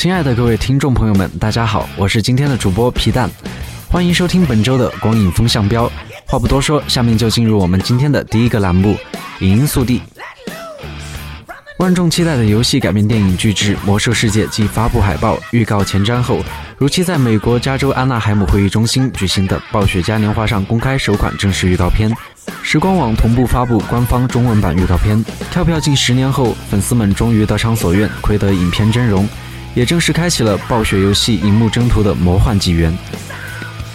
亲爱的各位听众朋友们，大家好，我是今天的主播皮蛋，欢迎收听本周的光影风向标。话不多说，下面就进入我们今天的第一个栏目——影音速递。万众期待的游戏改编电影巨制《魔兽世界》继发布海报、预告前瞻后，如期在美国加州安纳海姆会议中心举行的暴雪嘉年华上公开首款正式预告片。时光网同步发布官方中文版预告片。跳票近十年后，粉丝们终于得偿所愿，窥得影片真容，也正式开启了暴雪游戏荧幕征途的魔幻纪元。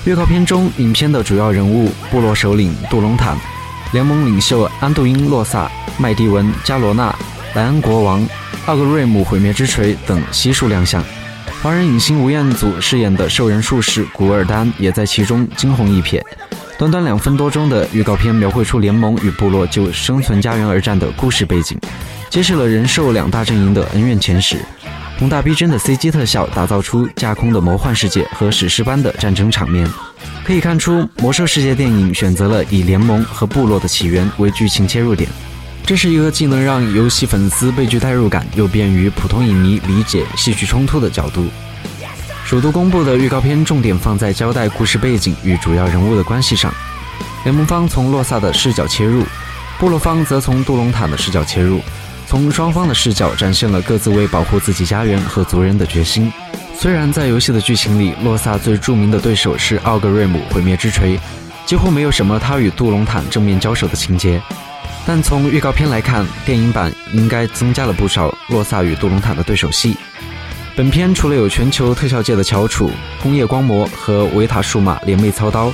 预告片中，影片的主要人物部落首领杜隆坦、联盟领袖安杜因·洛萨、麦迪文、加罗纳。莱恩国王、奥格瑞姆毁灭之锤等悉数亮相，华人影星吴彦祖饰演的兽人术士古尔丹也在其中惊鸿一瞥。短短两分多钟的预告片，描绘出联盟与部落就生存家园而战的故事背景，揭示了人兽两大阵营的恩怨前史。宏大逼真的 CG 特效，打造出架空的魔幻世界和史诗般的战争场面。可以看出，魔兽世界电影选择了以联盟和部落的起源为剧情切入点。这是一个既能让游戏粉丝倍具代入感，又便于普通影迷理解戏剧冲突的角度。首度公布的预告片重点放在交代故事背景与主要人物的关系上。联盟方从洛萨的视角切入，部落方则从杜隆坦的视角切入，从双方的视角展现了各自为保护自己家园和族人的决心。虽然在游戏的剧情里，洛萨最著名的对手是奥格瑞姆毁灭之锤，几乎没有什么他与杜隆坦正面交手的情节。但从预告片来看，电影版应该增加了不少洛萨与杜隆坦的对手戏。本片除了有全球特效界的翘楚工业光魔和维塔数码联袂操刀，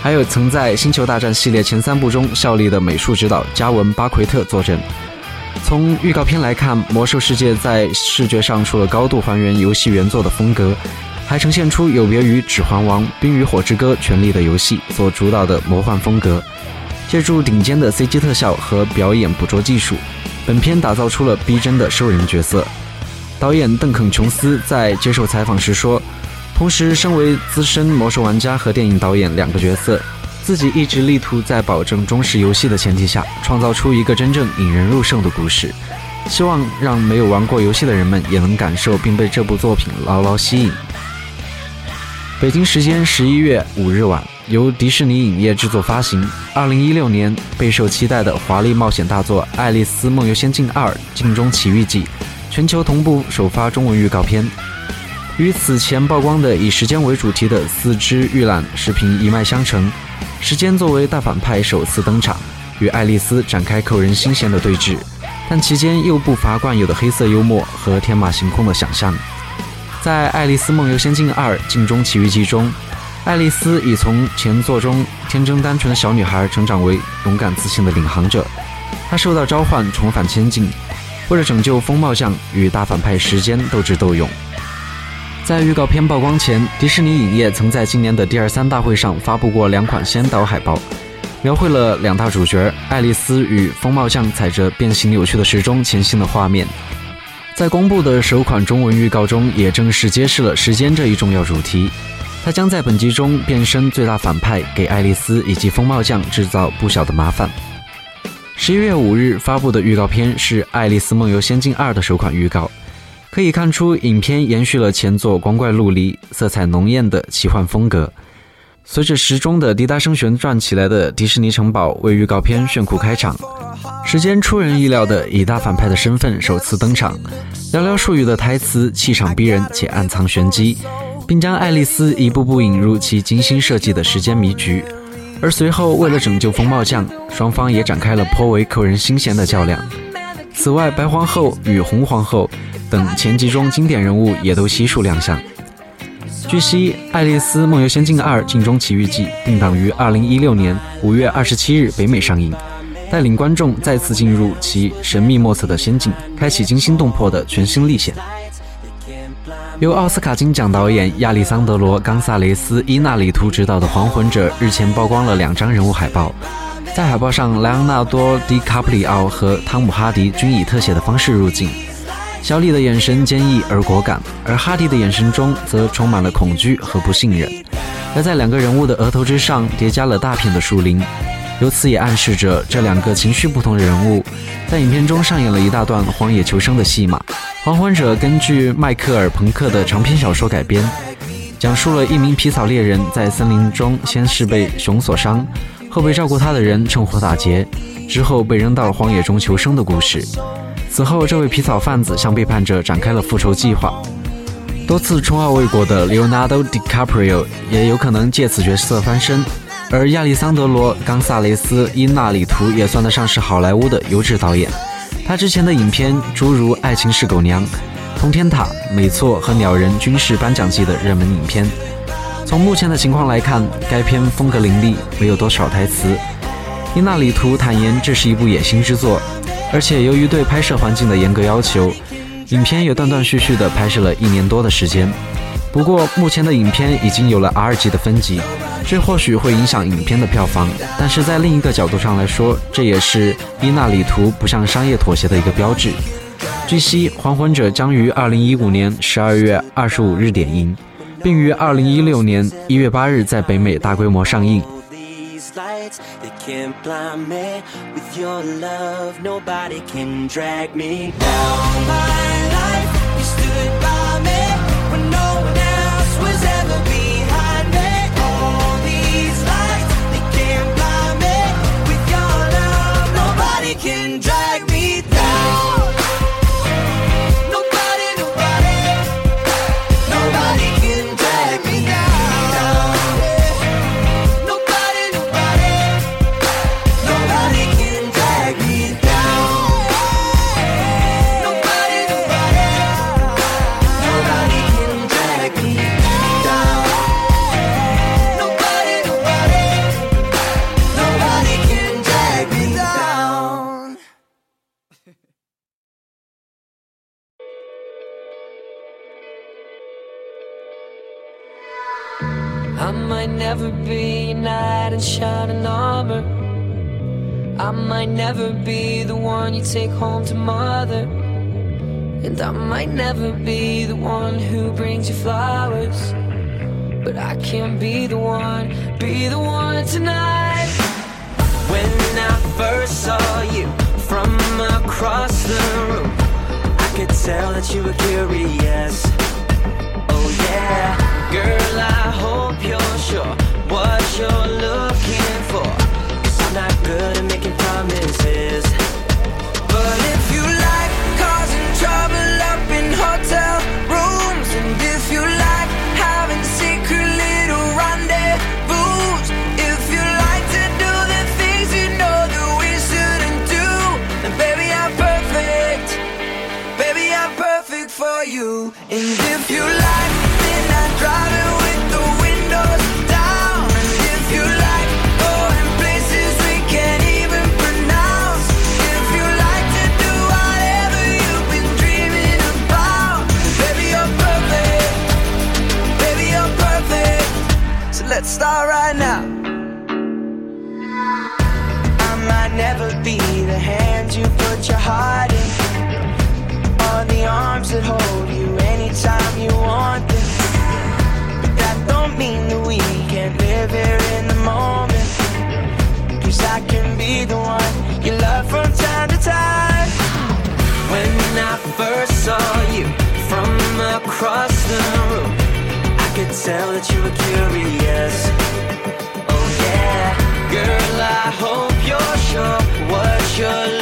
还有曾在《星球大战》系列前三部中效力的美术指导加文巴奎特坐镇。从预告片来看，《魔兽世界》在视觉上除了高度还原游戏原作的风格，还呈现出有别于《指环王》《冰与火之歌》《权力的游戏》所主导的魔幻风格。借助顶尖的 CG 特效和表演捕捉技术，本片打造出了逼真的兽人角色。导演邓肯·琼斯在接受采访时说：“同时，身为资深魔兽玩家和电影导演两个角色，自己一直力图在保证忠实游戏的前提下，创造出一个真正引人入胜的故事。希望让没有玩过游戏的人们也能感受并被这部作品牢牢吸引。”北京时间十一月五日晚。由迪士尼影业制作发行，二零一六年备受期待的华丽冒险大作《爱丽丝梦游仙境二：镜中奇遇记》全球同步首发中文预告片。与此前曝光的以时间为主题的四支预览视频一脉相承，时间作为大反派首次登场，与爱丽丝展开扣人心弦的对峙，但其间又不乏惯有的黑色幽默和天马行空的想象。在《爱丽丝梦游仙境二：镜中奇遇记》中。爱丽丝已从前作中天真单纯的小女孩成长为勇敢自信的领航者。她受到召唤重返仙境，为了拯救风暴将与大反派时间斗智斗勇。在预告片曝光前，迪士尼影业曾在今年的第二三大会上发布过两款先导海报，描绘了两大主角爱丽丝与风暴将踩着变形扭曲的时钟前行的画面。在公布的首款中文预告中，也正式揭示了时间这一重要主题。他将在本集中变身最大反派，给爱丽丝以及风暴将制造不小的麻烦。十一月五日发布的预告片是《爱丽丝梦游仙境二》的首款预告，可以看出影片延续了前作光怪陆离、色彩浓艳的奇幻风格。随着时钟的滴答声旋转起来的迪士尼城堡为预告片炫酷开场，时间出人意料的以大反派的身份首次登场，寥寥数语的台词气场逼人且暗藏玄机。并将爱丽丝一步步引入其精心设计的时间迷局，而随后为了拯救风暴将，双方也展开了颇为扣人心弦的较量。此外，白皇后与红皇后等前集中经典人物也都悉数亮相。据悉，《爱丽丝梦游仙境二：镜中奇遇记》定档于二零一六年五月二十七日北美上映，带领观众再次进入其神秘莫测的仙境，开启惊心动魄的全新历险。由奥斯卡金奖导演亚历桑德罗·冈萨雷斯·伊纳里图执导的《还魂者》日前曝光了两张人物海报，在海报上，莱昂纳多·迪卡普里奥和汤姆·哈迪均以特写的方式入镜，小李的眼神坚毅而果敢，而哈迪的眼神中则充满了恐惧和不信任。而在两个人物的额头之上叠加了大片的树林，由此也暗示着这两个情绪不同的人物在影片中上演了一大段荒野求生的戏码。《黄昏者》根据迈克尔·朋克的长篇小说改编，讲述了一名皮草猎人在森林中先是被熊所伤，后被照顾他的人趁火打劫，之后被扔到了荒野中求生的故事。此后，这位皮草贩子向背叛者展开了复仇计划。多次冲奥未果的 Leonardo DiCaprio 也有可能借此角色翻身。而亚历桑德罗·冈萨雷斯·伊纳里图也算得上是好莱坞的优质导演。他之前的影片诸如《爱情是狗娘》《通天塔》《美错》和《鸟人》均是颁奖季的热门影片。从目前的情况来看，该片风格凌厉，没有多少台词。伊纳里图坦言这是一部野心之作，而且由于对拍摄环境的严格要求，影片也断断续续地拍摄了一年多的时间。不过，目前的影片已经有了 R 级的分级。这或许会影响影片的票房，但是在另一个角度上来说，这也是伊纳里图不向商业妥协的一个标志。据悉，《还魂者》将于二零一五年十二月二十五日点映，并于二零一六年一月八日在北美大规模上映。In armor. I might never be the one you take home to mother. And I might never be the one who brings you flowers. But I can be the one, be the one tonight. When I first saw you from across the room, I could tell that you were curious. Oh, yeah. Girl, I hope you're sure what you're looking for. Cause I'm not good at making promises. Tell that you were curious. Oh yeah, girl, I hope you're sure what you're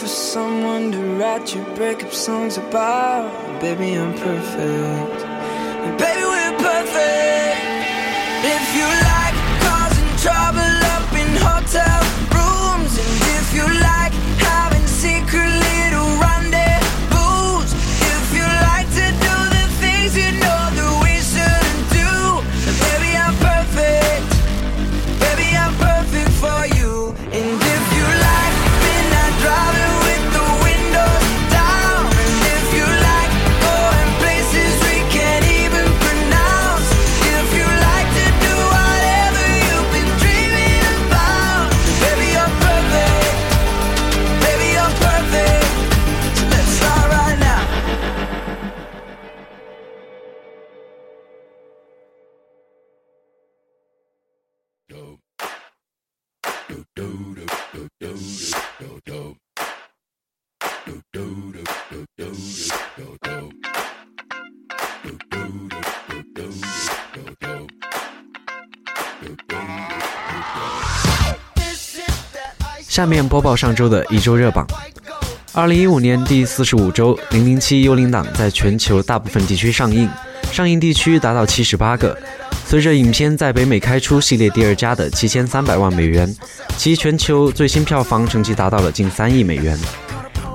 for someone to write your breakup songs about, baby, I'm perfect. And baby, we're perfect. If you like causing trouble 下面播报上周的一周热榜。二零一五年第四十五周，《零零七幽灵党》在全球大部分地区上映，上映地区达到七十八个。随着影片在北美开出系列第二家的七千三百万美元，其全球最新票房成绩达到了近三亿美元。《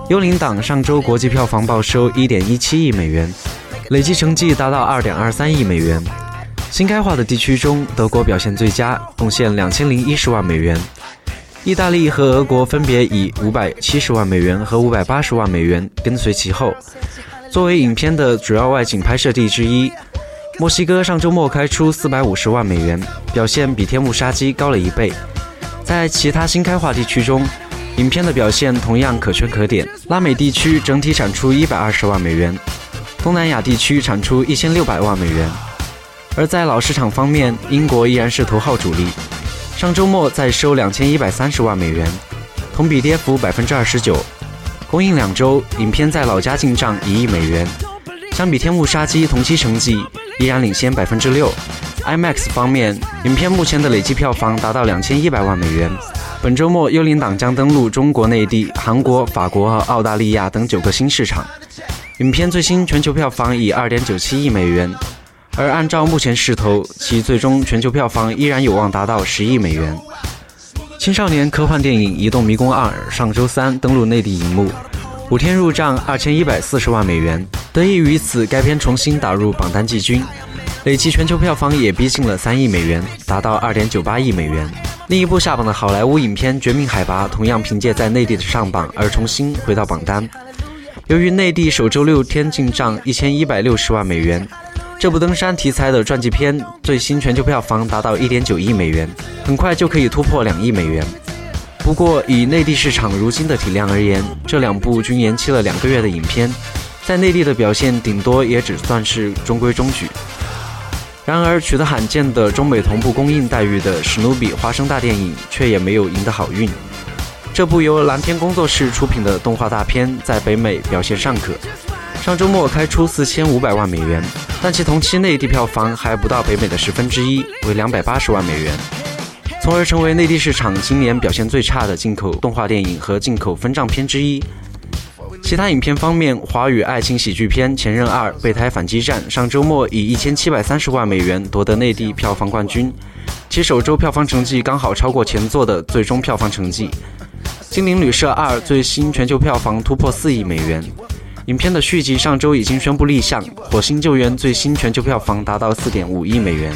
幽灵党》上周国际票房报收一点一七亿美元，累计成绩达到二点二三亿美元。新开化的地区中，德国表现最佳，贡献两千零一十万美元。意大利和俄国分别以五百七十万美元和五百八十万美元跟随其后。作为影片的主要外景拍摄地之一，墨西哥上周末开出四百五十万美元，表现比《天幕杀机》高了一倍。在其他新开化地区中，影片的表现同样可圈可点。拉美地区整体产出一百二十万美元，东南亚地区产出一千六百万美元。而在老市场方面，英国依然是头号主力。上周末再收两千一百三十万美元，同比跌幅百分之二十九。公映两周，影片在老家进账一亿美元，相比《天幕杀机》同期成绩依然领先百分之六。IMAX 方面，影片目前的累计票房达到两千一百万美元。本周末，《幽灵党》将登陆中国内地、韩国、法国和澳大利亚等九个新市场。影片最新全球票房以二点九七亿美元。而按照目前势头，其最终全球票房依然有望达到十亿美元。青少年科幻电影《移动迷宫二》上周三登陆内地荧幕，五天入账二千一百四十万美元。得益于此，该片重新打入榜单季军，累计全球票房也逼近了三亿美元，达到二点九八亿美元。另一部下榜的好莱坞影片《绝命海拔》同样凭借在内地的上榜而重新回到榜单。由于内地首周六天进账一千一百六十万美元。这部登山题材的传记片最新全球票房达到1.9亿美元，很快就可以突破两亿美元。不过，以内地市场如今的体量而言，这两部均延期了两个月的影片，在内地的表现顶多也只算是中规中矩。然而，取得罕见的中美同步公映待遇的史努比花生大电影却也没有赢得好运。这部由蓝天工作室出品的动画大片在北美表现尚可。上周末开出四千五百万美元，但其同期内地票房还不到北美的十分之一，为两百八十万美元，从而成为内地市场今年表现最差的进口动画电影和进口分账片之一。其他影片方面，华语爱情喜剧片《前任二：备胎反击战》上周末以一千七百三十万美元夺得内地票房冠军，其首周票房成绩刚好超过前作的最终票房成绩。《精灵旅社二》最新全球票房突破四亿美元。影片的续集上周已经宣布立项，《火星救援》最新全球票房达到四点五亿美元。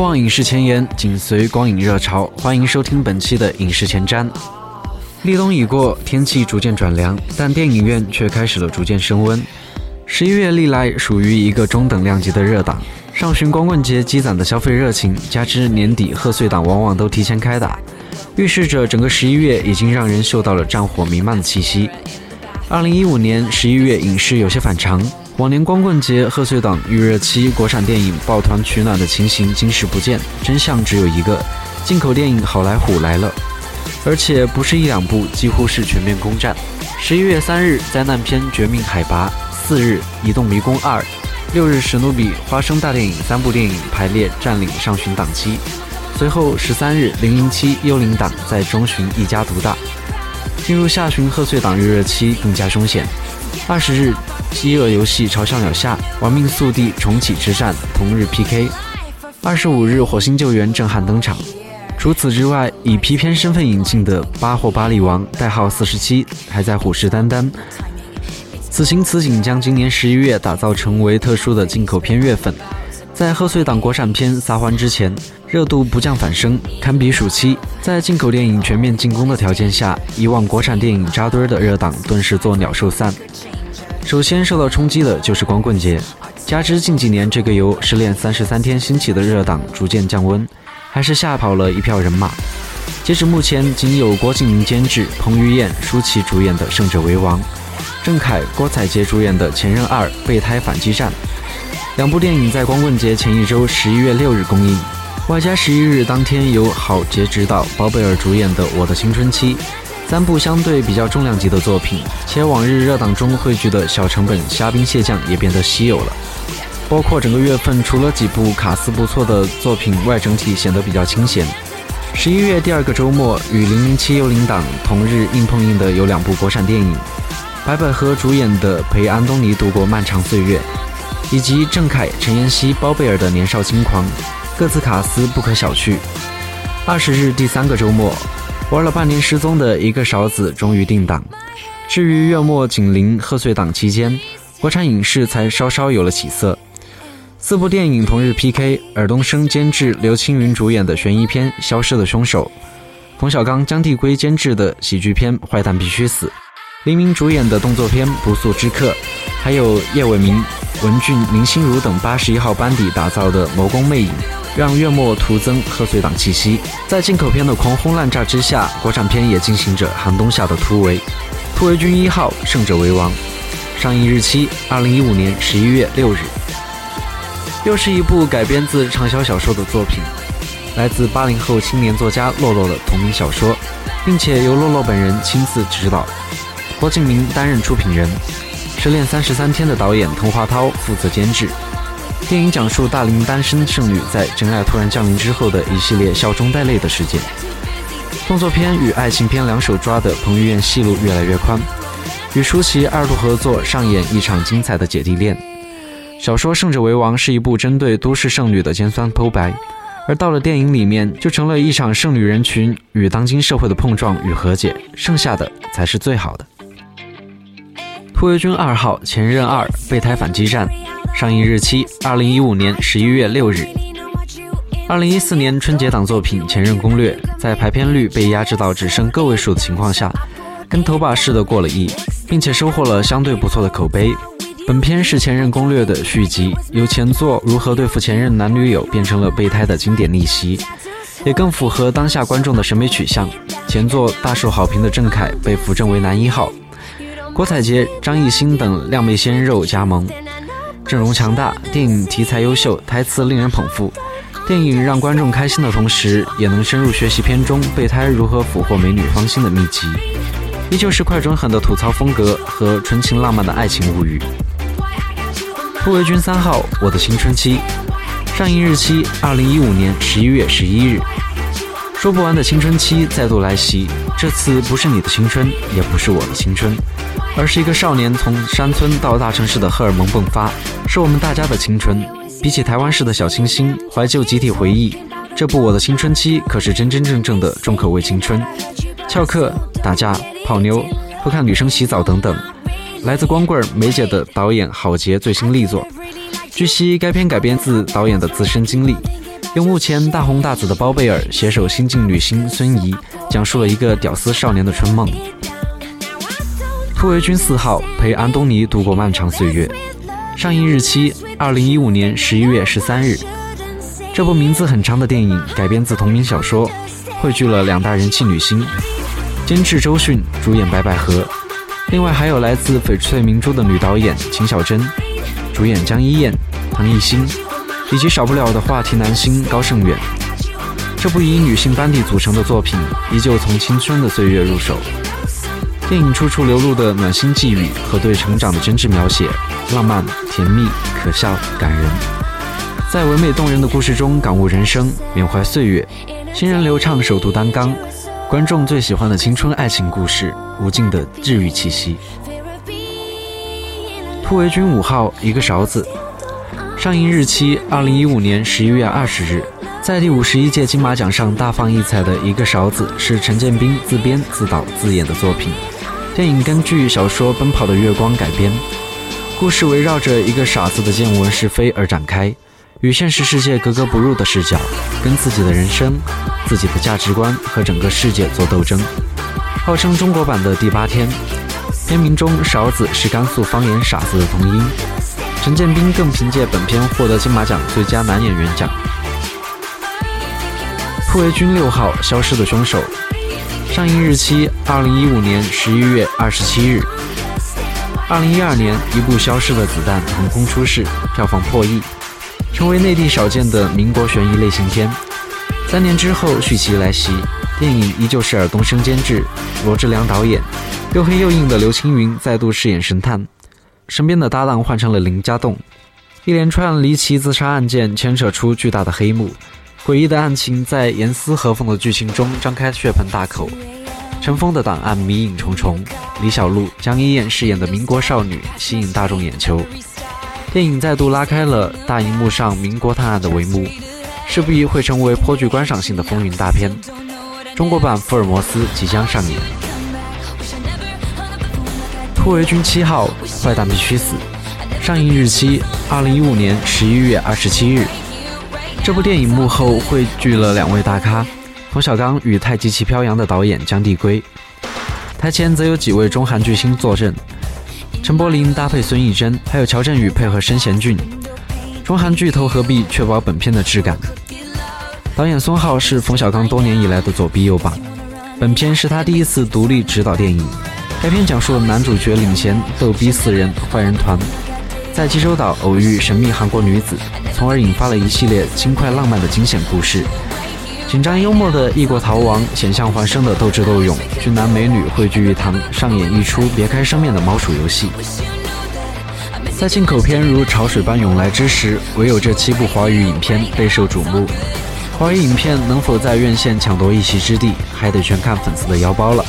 望影视前沿，紧随光影热潮，欢迎收听本期的影视前瞻。立冬已过，天气逐渐转凉，但电影院却开始了逐渐升温。十一月历来属于一个中等量级的热档，上旬光棍节积攒的消费热情，加之年底贺岁档往往都提前开打，预示着整个十一月已经让人嗅到了战火弥漫的气息。二零一五年十一月影视有些反常，往年光棍节、贺岁档预热期，国产电影抱团取暖的情形今时不见，真相只有一个：进口电影好莱坞来了，而且不是一两部，几乎是全面攻占。十一月三日，灾难片《绝命海拔》。四日，《移动迷宫二》；六日，《史努比》《花生大电影》三部电影排列占领上旬档期。随后十三日，《零零七：幽灵党》在中旬一家独大。进入下旬贺岁档预热期更加凶险。二十日，《饥饿游戏：嘲笑鸟下》《玩命速递：重启之战》同日 PK。二十五日，《火星救援》震撼登场。除此之外，以 P 片身份引进的《巴霍巴利王》代号四十七还在虎视眈眈。此情此景将今年十一月打造成为特殊的进口片月份，在贺岁档国产片撒欢之前，热度不降反升，堪比暑期。在进口电影全面进攻的条件下，以往国产电影扎堆的热档顿时作鸟兽散。首先受到冲击的就是光棍节，加之近几年这个由《失恋三十三天》兴起的热档逐渐降温，还是吓跑了一票人马。截止目前，仅有郭敬明监制、彭于晏、舒淇主演的《胜者为王》。郑恺、郭采洁主演的《前任二：备胎反击战》，两部电影在光棍节前一周十一月六日公映，外加十一日当天由郝杰执导、包贝尔主演的《我的青春期》，三部相对比较重量级的作品，且往日热档中汇聚的小成本虾兵蟹将也变得稀有了。包括整个月份除了几部卡司不错的作品外，整体显得比较清闲。十一月第二个周末与《零零七：幽灵党》同日硬碰硬的有两部国产电影。白百合主演的《陪安东尼度过漫长岁月》，以及郑恺、陈妍希、包贝尔的《年少轻狂》，各自卡司不可小觑。二十日第三个周末，玩了半年失踪的一个勺子终于定档。至于月末紧邻贺岁档期间，国产影视才稍稍有了起色。四部电影同日 PK，尔冬升监制、刘青云主演的悬疑片《消失的凶手》，冯小刚、姜帝圭监制的喜剧片《坏蛋必须死》。黎明主演的动作片《不速之客》，还有叶伟民、文俊、林心如等八十一号班底打造的《谋攻魅影》，让月末徒增贺岁档气息。在进口片的狂轰滥炸之下，国产片也进行着寒冬下的突围。《突围军一号：胜者为王》上映日期：二零一五年十一月六日。又是一部改编自畅销小说的作品，来自八零后青年作家洛洛的同名小说，并且由洛洛本人亲自指导。郭敬明担任出品人，《失恋三十三天》的导演滕华涛负责监制。电影讲述大龄单身剩女在真爱突然降临之后的一系列笑中带泪的事件。动作片与爱情片两手抓的彭于晏戏路越来越宽，与舒淇二度合作上演一场精彩的姐弟恋。小说《胜者为王》是一部针对都市剩女的尖酸剖白，而到了电影里面，就成了一场剩女人群与当今社会的碰撞与和解，剩下的才是最好的。突围军二号前任二备胎反击战上映日期二零一五年十一月六日。二零一四年春节档作品《前任攻略》在排片率被压制到只剩个位数的情况下，跟头把似的过了亿，并且收获了相对不错的口碑。本片是《前任攻略》的续集，由前作如何对付前任男女友变成了备胎的经典逆袭，也更符合当下观众的审美取向。前作大受好评的郑恺被扶正为男一号。郭采洁、张艺兴等靓妹鲜肉加盟，阵容强大，电影题材优秀，台词令人捧腹。电影让观众开心的同时，也能深入学习片中备胎如何俘获美女芳心的秘籍。依旧是快准狠的吐槽风格和纯情浪漫的爱情物语。突围军三号，我的青春期，上映日期二零一五年十一月十一日。说不完的青春期再度来袭，这次不是你的青春，也不是我的青春。而是一个少年从山村到大城市的荷尔蒙迸发，是我们大家的青春。比起台湾式的小清新怀旧集体回忆，这部《我的青春期》可是真真正正的重口味青春。翘课、打架、泡妞、偷看女生洗澡等等，来自光棍儿梅姐的导演郝杰最新力作。据悉，该片改编自导演的自身经历，由目前大红大紫的包贝尔携手新晋女星孙怡，讲述了一个屌丝少年的春梦。突围军四号陪安东尼度过漫长岁月。上映日期：二零一五年十一月十三日。这部名字很长的电影改编自同名小说，汇聚了两大人气女星，监制周迅，主演白百合，另外还有来自翡翠明珠的女导演秦小珍，主演江一燕、唐艺昕，以及少不了的话题男星高胜远。这部以女性班底组成的作品，依旧从青春的岁月入手，电影处处流露的暖心寄语和对成长的真挚描写，浪漫、甜蜜、可笑、感人。在唯美动人的故事中感悟人生，缅怀岁月，新人流畅，首度担纲，观众最喜欢的青春爱情故事，无尽的治愈气息。突围军五号，一个勺子，上映日期二零一五年十一月二十日，在第五十一届金马奖上大放异彩的一个勺子，是陈建斌自编自导自演的作品。电影根据小说《奔跑的月光》改编，故事围绕着一个傻子的见闻是非而展开。与现实世界格格不入的视角，跟自己的人生、自己的价值观和整个世界做斗争。号称中国版的第八天，片名中“勺子”是甘肃方言“傻子”的同音。陈建斌更凭借本片获得金马奖最佳男演员奖。突围军六号，消失的凶手，上映日期：二零一五年十一月二十七日。二零一二年，一部《消失的子弹》横空出世，票房破亿。成为内地少见的民国悬疑类型片。三年之后，续集来袭，电影依旧是尔冬升监制，罗志良导演，又黑又硬的刘青云再度饰演神探，身边的搭档换成了林家栋。一连串离奇自杀案件牵扯出巨大的黑幕，诡异的案情在严丝合缝的剧情中张开血盆大口。尘封的档案迷影重重，李小璐、江一燕饰演的民国少女吸引大众眼球。电影再度拉开了大荧幕上民国探案的帷幕，势必会成为颇具观赏性的风云大片。中国版《福尔摩斯》即将上演。突围军七号，坏蛋必须死，上映日期：二零一五年十一月二十七日。这部电影幕后汇聚了两位大咖：冯小刚与太极旗飘扬的导演姜帝圭，台前则有几位中韩巨星坐镇。陈柏霖搭配孙艺珍，还有乔振宇配合申贤俊，中韩巨头合璧，确保本片的质感。导演孙浩是冯小刚多年以来的左臂右膀，本片是他第一次独立执导电影。该片讲述了男主角领衔逗逼四人坏人团，在济州岛偶遇神秘韩国女子，从而引发了一系列轻快浪漫的惊险故事。紧张幽默的异国逃亡，险象环生的斗智斗勇，俊男美女汇聚一堂，上演一出别开生面的猫鼠游戏。在进口片如潮水般涌来之时，唯有这七部华语影片备受瞩目。华语影片能否在院线抢夺一席之地，还得全看粉丝的腰包了。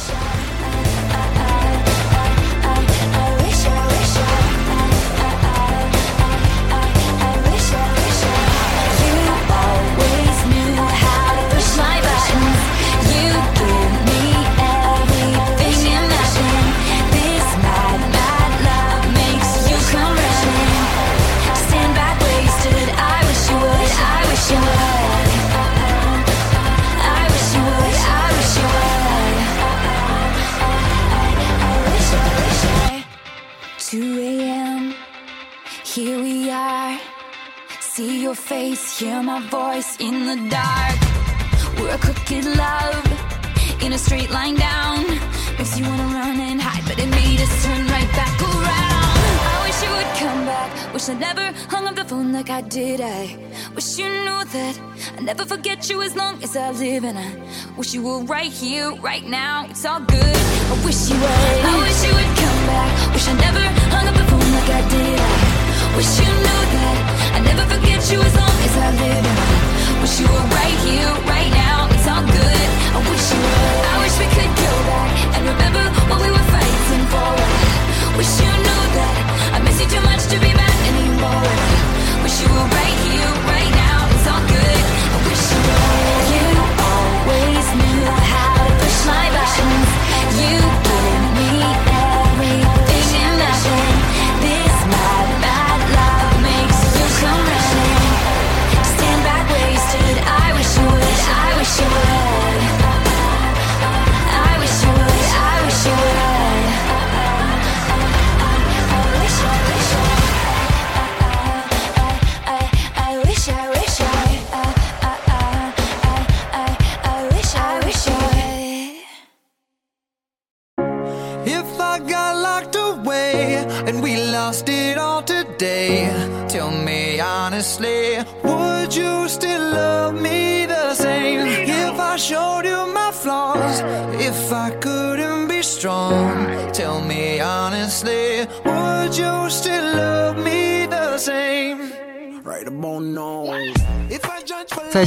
Did. I wish you knew that I never forget you as long as I live, and I wish you were right here, right now. It's all good. I wish you would. I wish you would come back. Wish I never hung up the phone like I did. I wish you knew that I never forget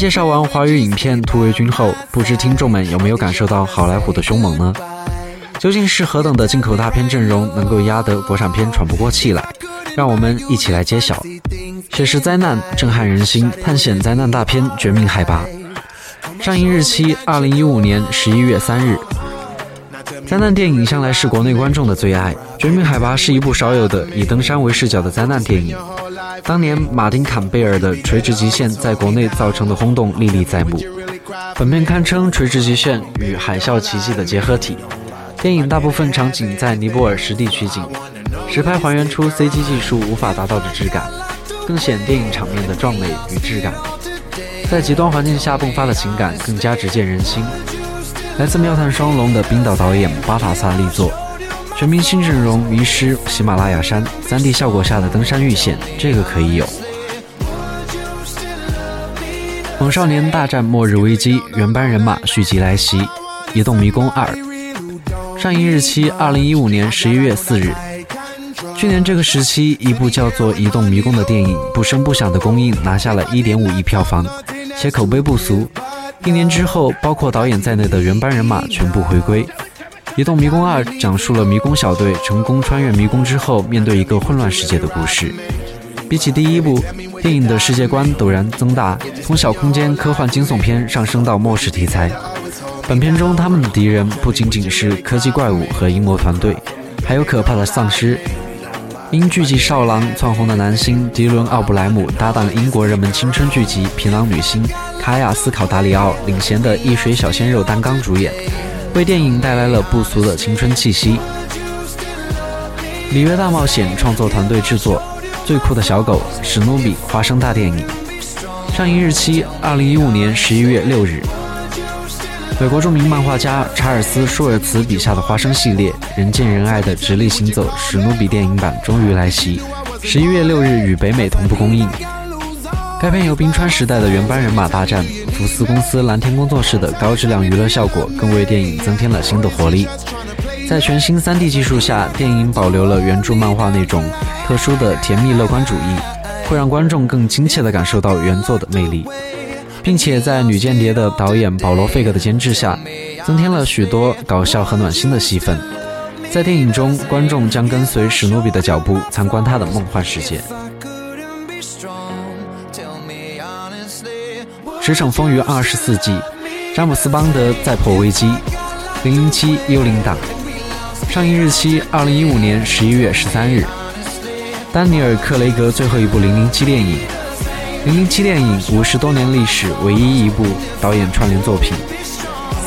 介绍完华语影片《突围军》后，不知听众们有没有感受到好莱坞的凶猛呢？究竟是何等的进口大片阵容能够压得国产片喘不过气来？让我们一起来揭晓。雪食灾难，震撼人心，探险灾难大片《绝命海拔》，上映日期二零一五年十一月三日。灾难电影向来是国内观众的最爱，《绝命海拔》是一部少有的以登山为视角的灾难电影。当年马丁·坎贝尔的《垂直极限》在国内造成的轰动历历在目。本片堪称《垂直极限》与《海啸奇迹》的结合体。电影大部分场景在尼泊尔实地取景，实拍还原出 CG 技术无法达到的质感，更显电影场面的壮美与质感。在极端环境下迸发的情感更加直见人心。来自妙探双龙的冰岛导演巴塔萨力作，全明星阵容迷失喜马拉雅山，3D 效果下的登山遇险，这个可以有。猛少年大战末日危机，原班人马续集来袭，《移动迷宫二》上映日期二零一五年十一月四日。去年这个时期，一部叫做《移动迷宫》的电影不声不响的公映，拿下了一点五亿票房，且口碑不俗。一年之后，包括导演在内的原班人马全部回归。《移动迷宫二》讲述了迷宫小队成功穿越迷宫之后，面对一个混乱世界的故事。比起第一部，电影的世界观陡然增大，从小空间科幻惊悚片上升到末世题材。本片中，他们的敌人不仅仅是科技怪物和阴谋团队，还有可怕的丧尸。因剧集少郎窜红的男星迪伦·奥布莱姆搭档英国热门青春剧集《皮囊女星》卡雅斯考达里奥领衔的一水小鲜肉担纲主演，为电影带来了不俗的青春气息。里约大冒险创作团队制作，《最酷的小狗》史努比花生大电影，上映日期二零一五年十一月六日。美国著名漫画家查尔斯·舒尔茨笔下的花生系列，人见人爱的直立行走史努比电影版终于来袭，十一月六日与北美同步公映。该片由冰川时代的原班人马大战，福斯公司蓝天工作室的高质量娱乐效果，更为电影增添了新的活力。在全新 3D 技术下，电影保留了原著漫画那种特殊的甜蜜乐观主义，会让观众更亲切地感受到原作的魅力。并且在女间谍的导演保罗·费格的监制下，增添了许多搞笑和暖心的戏份。在电影中，观众将跟随史努比的脚步，参观他的梦幻世界。驰骋风云二十四季，詹姆斯·邦德再破危机，《零零七：幽灵党》上映日期二零一五年十一月十三日。丹尼尔·克雷格最后一部零零七电影。零零七电影五十多年历史唯一一部导演串联作品，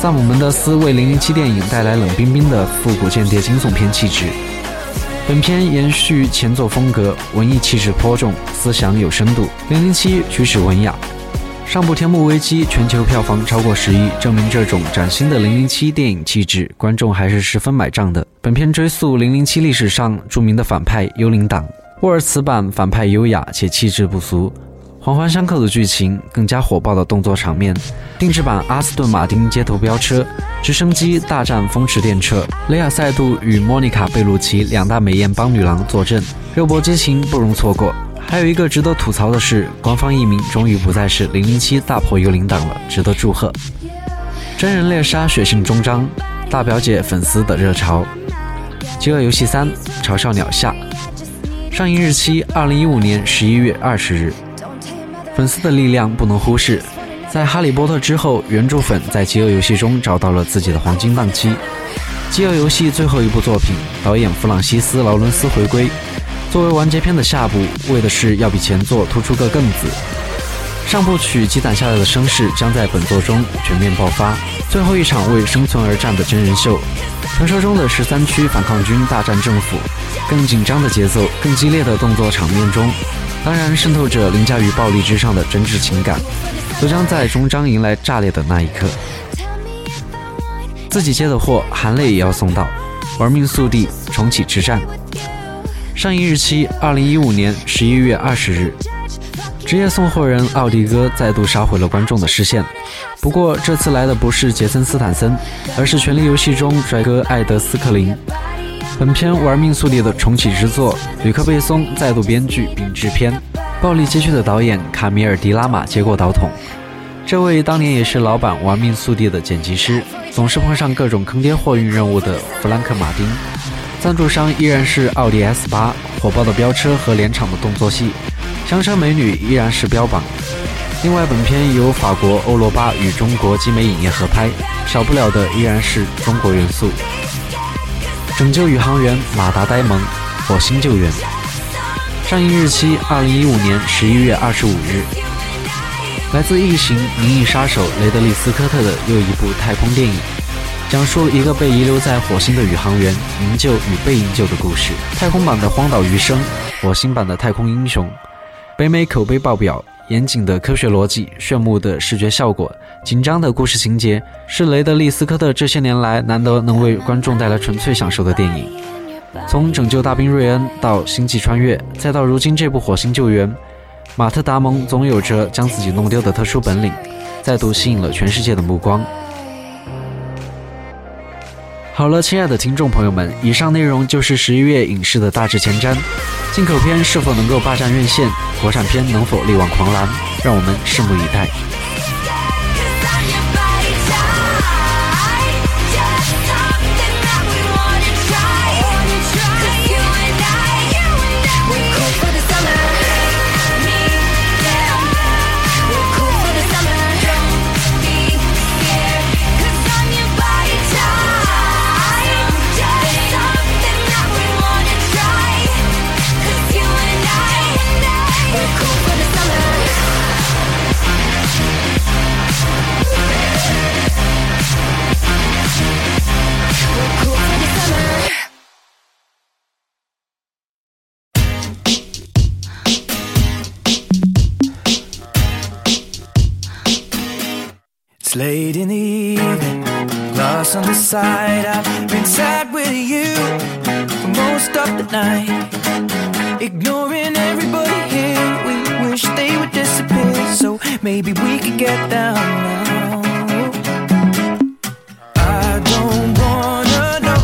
萨姆·门德斯为零零七电影带来冷冰冰的复古间谍惊悚片气质。本片延续前作风格，文艺气质颇重，思想有深度。零零七举止文雅。上部《天幕危机》全球票房超过十亿，证明这种崭新的零零七电影气质，观众还是十分买账的。本片追溯零零七历史上著名的反派幽灵党，沃尔茨版反派优雅且气质不俗。环环相扣的剧情，更加火爆的动作场面，定制版阿斯顿马丁街头飙车，直升机大战风驰电掣，雷亚塞杜与莫妮卡贝鲁奇两大美艳帮女郎坐镇，肉搏激情不容错过。还有一个值得吐槽的是，官方译名终于不再是零零七大破幽灵党了，值得祝贺。真人猎杀血性终章，大表姐粉丝的热潮。饥饿游戏三：嘲笑鸟下，上映日期二零一五年十一月二十日。粉丝的力量不能忽视，在《哈利波特》之后，原著粉在《饥饿游戏》中找到了自己的黄金档期。《饥饿游戏》最后一部作品，导演弗朗西斯·劳伦斯回归，作为完结篇的下部，为的是要比前作突出个更字。上部曲积攒下来的声势将在本作中全面爆发，最后一场为生存而战的真人秀，传说中的十三区反抗军大战政府，更紧张的节奏，更激烈的动作场面中。当然，渗透着凌驾于暴力之上的真挚情感，都将在终章迎来炸裂的那一刻。自己接的货，含泪也要送到。玩命速递重启之战，上映日期二零一五年十一月二十日。职业送货人奥迪哥再度杀回了观众的视线。不过这次来的不是杰森斯坦森，而是《权力游戏》中帅哥艾德斯克林。本片玩命速递的重启之作，吕克贝松再度编剧并制片，暴力街区的导演卡米尔迪拉玛接过导筒。这位当年也是老版玩命速递的剪辑师，总是碰上各种坑爹货运任务的弗兰克马丁。赞助商依然是奥迪 S 八，火爆的飙车和连场的动作戏，香车美女依然是标榜。另外，本片由法国欧罗巴与中国集美影业合拍，少不了的依然是中国元素。拯救宇航员马达呆萌，火星救援。上映日期：二零一五年十一月二十五日。来自异形《银翼杀手》雷德利·斯科特的又一部太空电影，讲述一个被遗留在火星的宇航员营救与被营救的故事。太空版的荒岛余生，火星版的太空英雄。北美口碑爆表。严谨的科学逻辑、炫目的视觉效果、紧张的故事情节，是雷德利·斯科特这些年来难得能为观众带来纯粹享受的电影。从《拯救大兵瑞恩》到《星际穿越》，再到如今这部《火星救援》，马特·达蒙总有着将自己弄丢的特殊本领，再度吸引了全世界的目光。好了，亲爱的听众朋友们，以上内容就是十一月影视的大致前瞻。进口片是否能够霸占院线？国产片能否力挽狂澜？让我们拭目以待。Late in the evening, glass on the side. I've been sad with you for most of the night. Ignoring everybody here, we wish they would disappear. So maybe we could get down now. I don't wanna know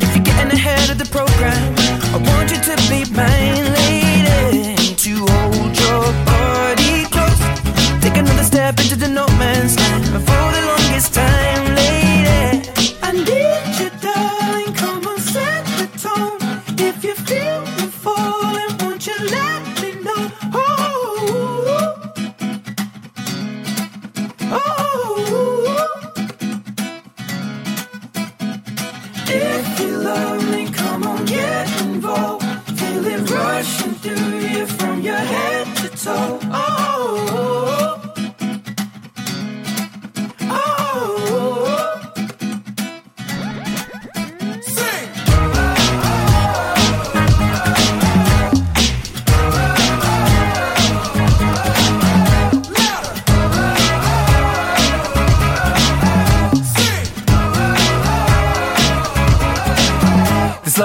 if you're getting ahead of the program. I want you to be mine, lady. To hold your body close, take another step into the no man's land.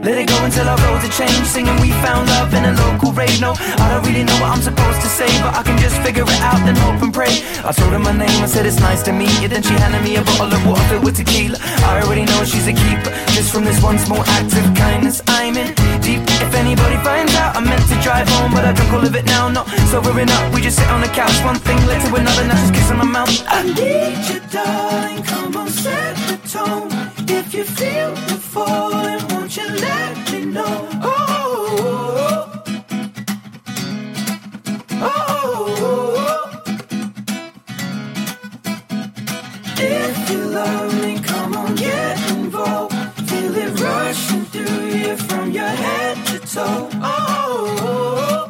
Let it go until our roads are changed. Singing, we found love in a local rave. No, I don't really know what I'm supposed to say, but I can just figure it out and hope and pray. I told her my name, I said it's nice to meet you. Then she handed me a bottle of water filled with tequila. I already know she's a keeper. Just from this one small act of kindness, I'm in deep. If anybody finds out, I meant to drive home, but I drunk all of it now. Not sobering up, we just sit on the couch. One thing led to another, now she's kissing my mouth. I need you, darling. Come on, set the tone. If you feel the falling, won't you let me know? Oh, oh, oh. If you love me, come on, get involved. Feel it rushing through you from your head to toe. Oh, oh, oh.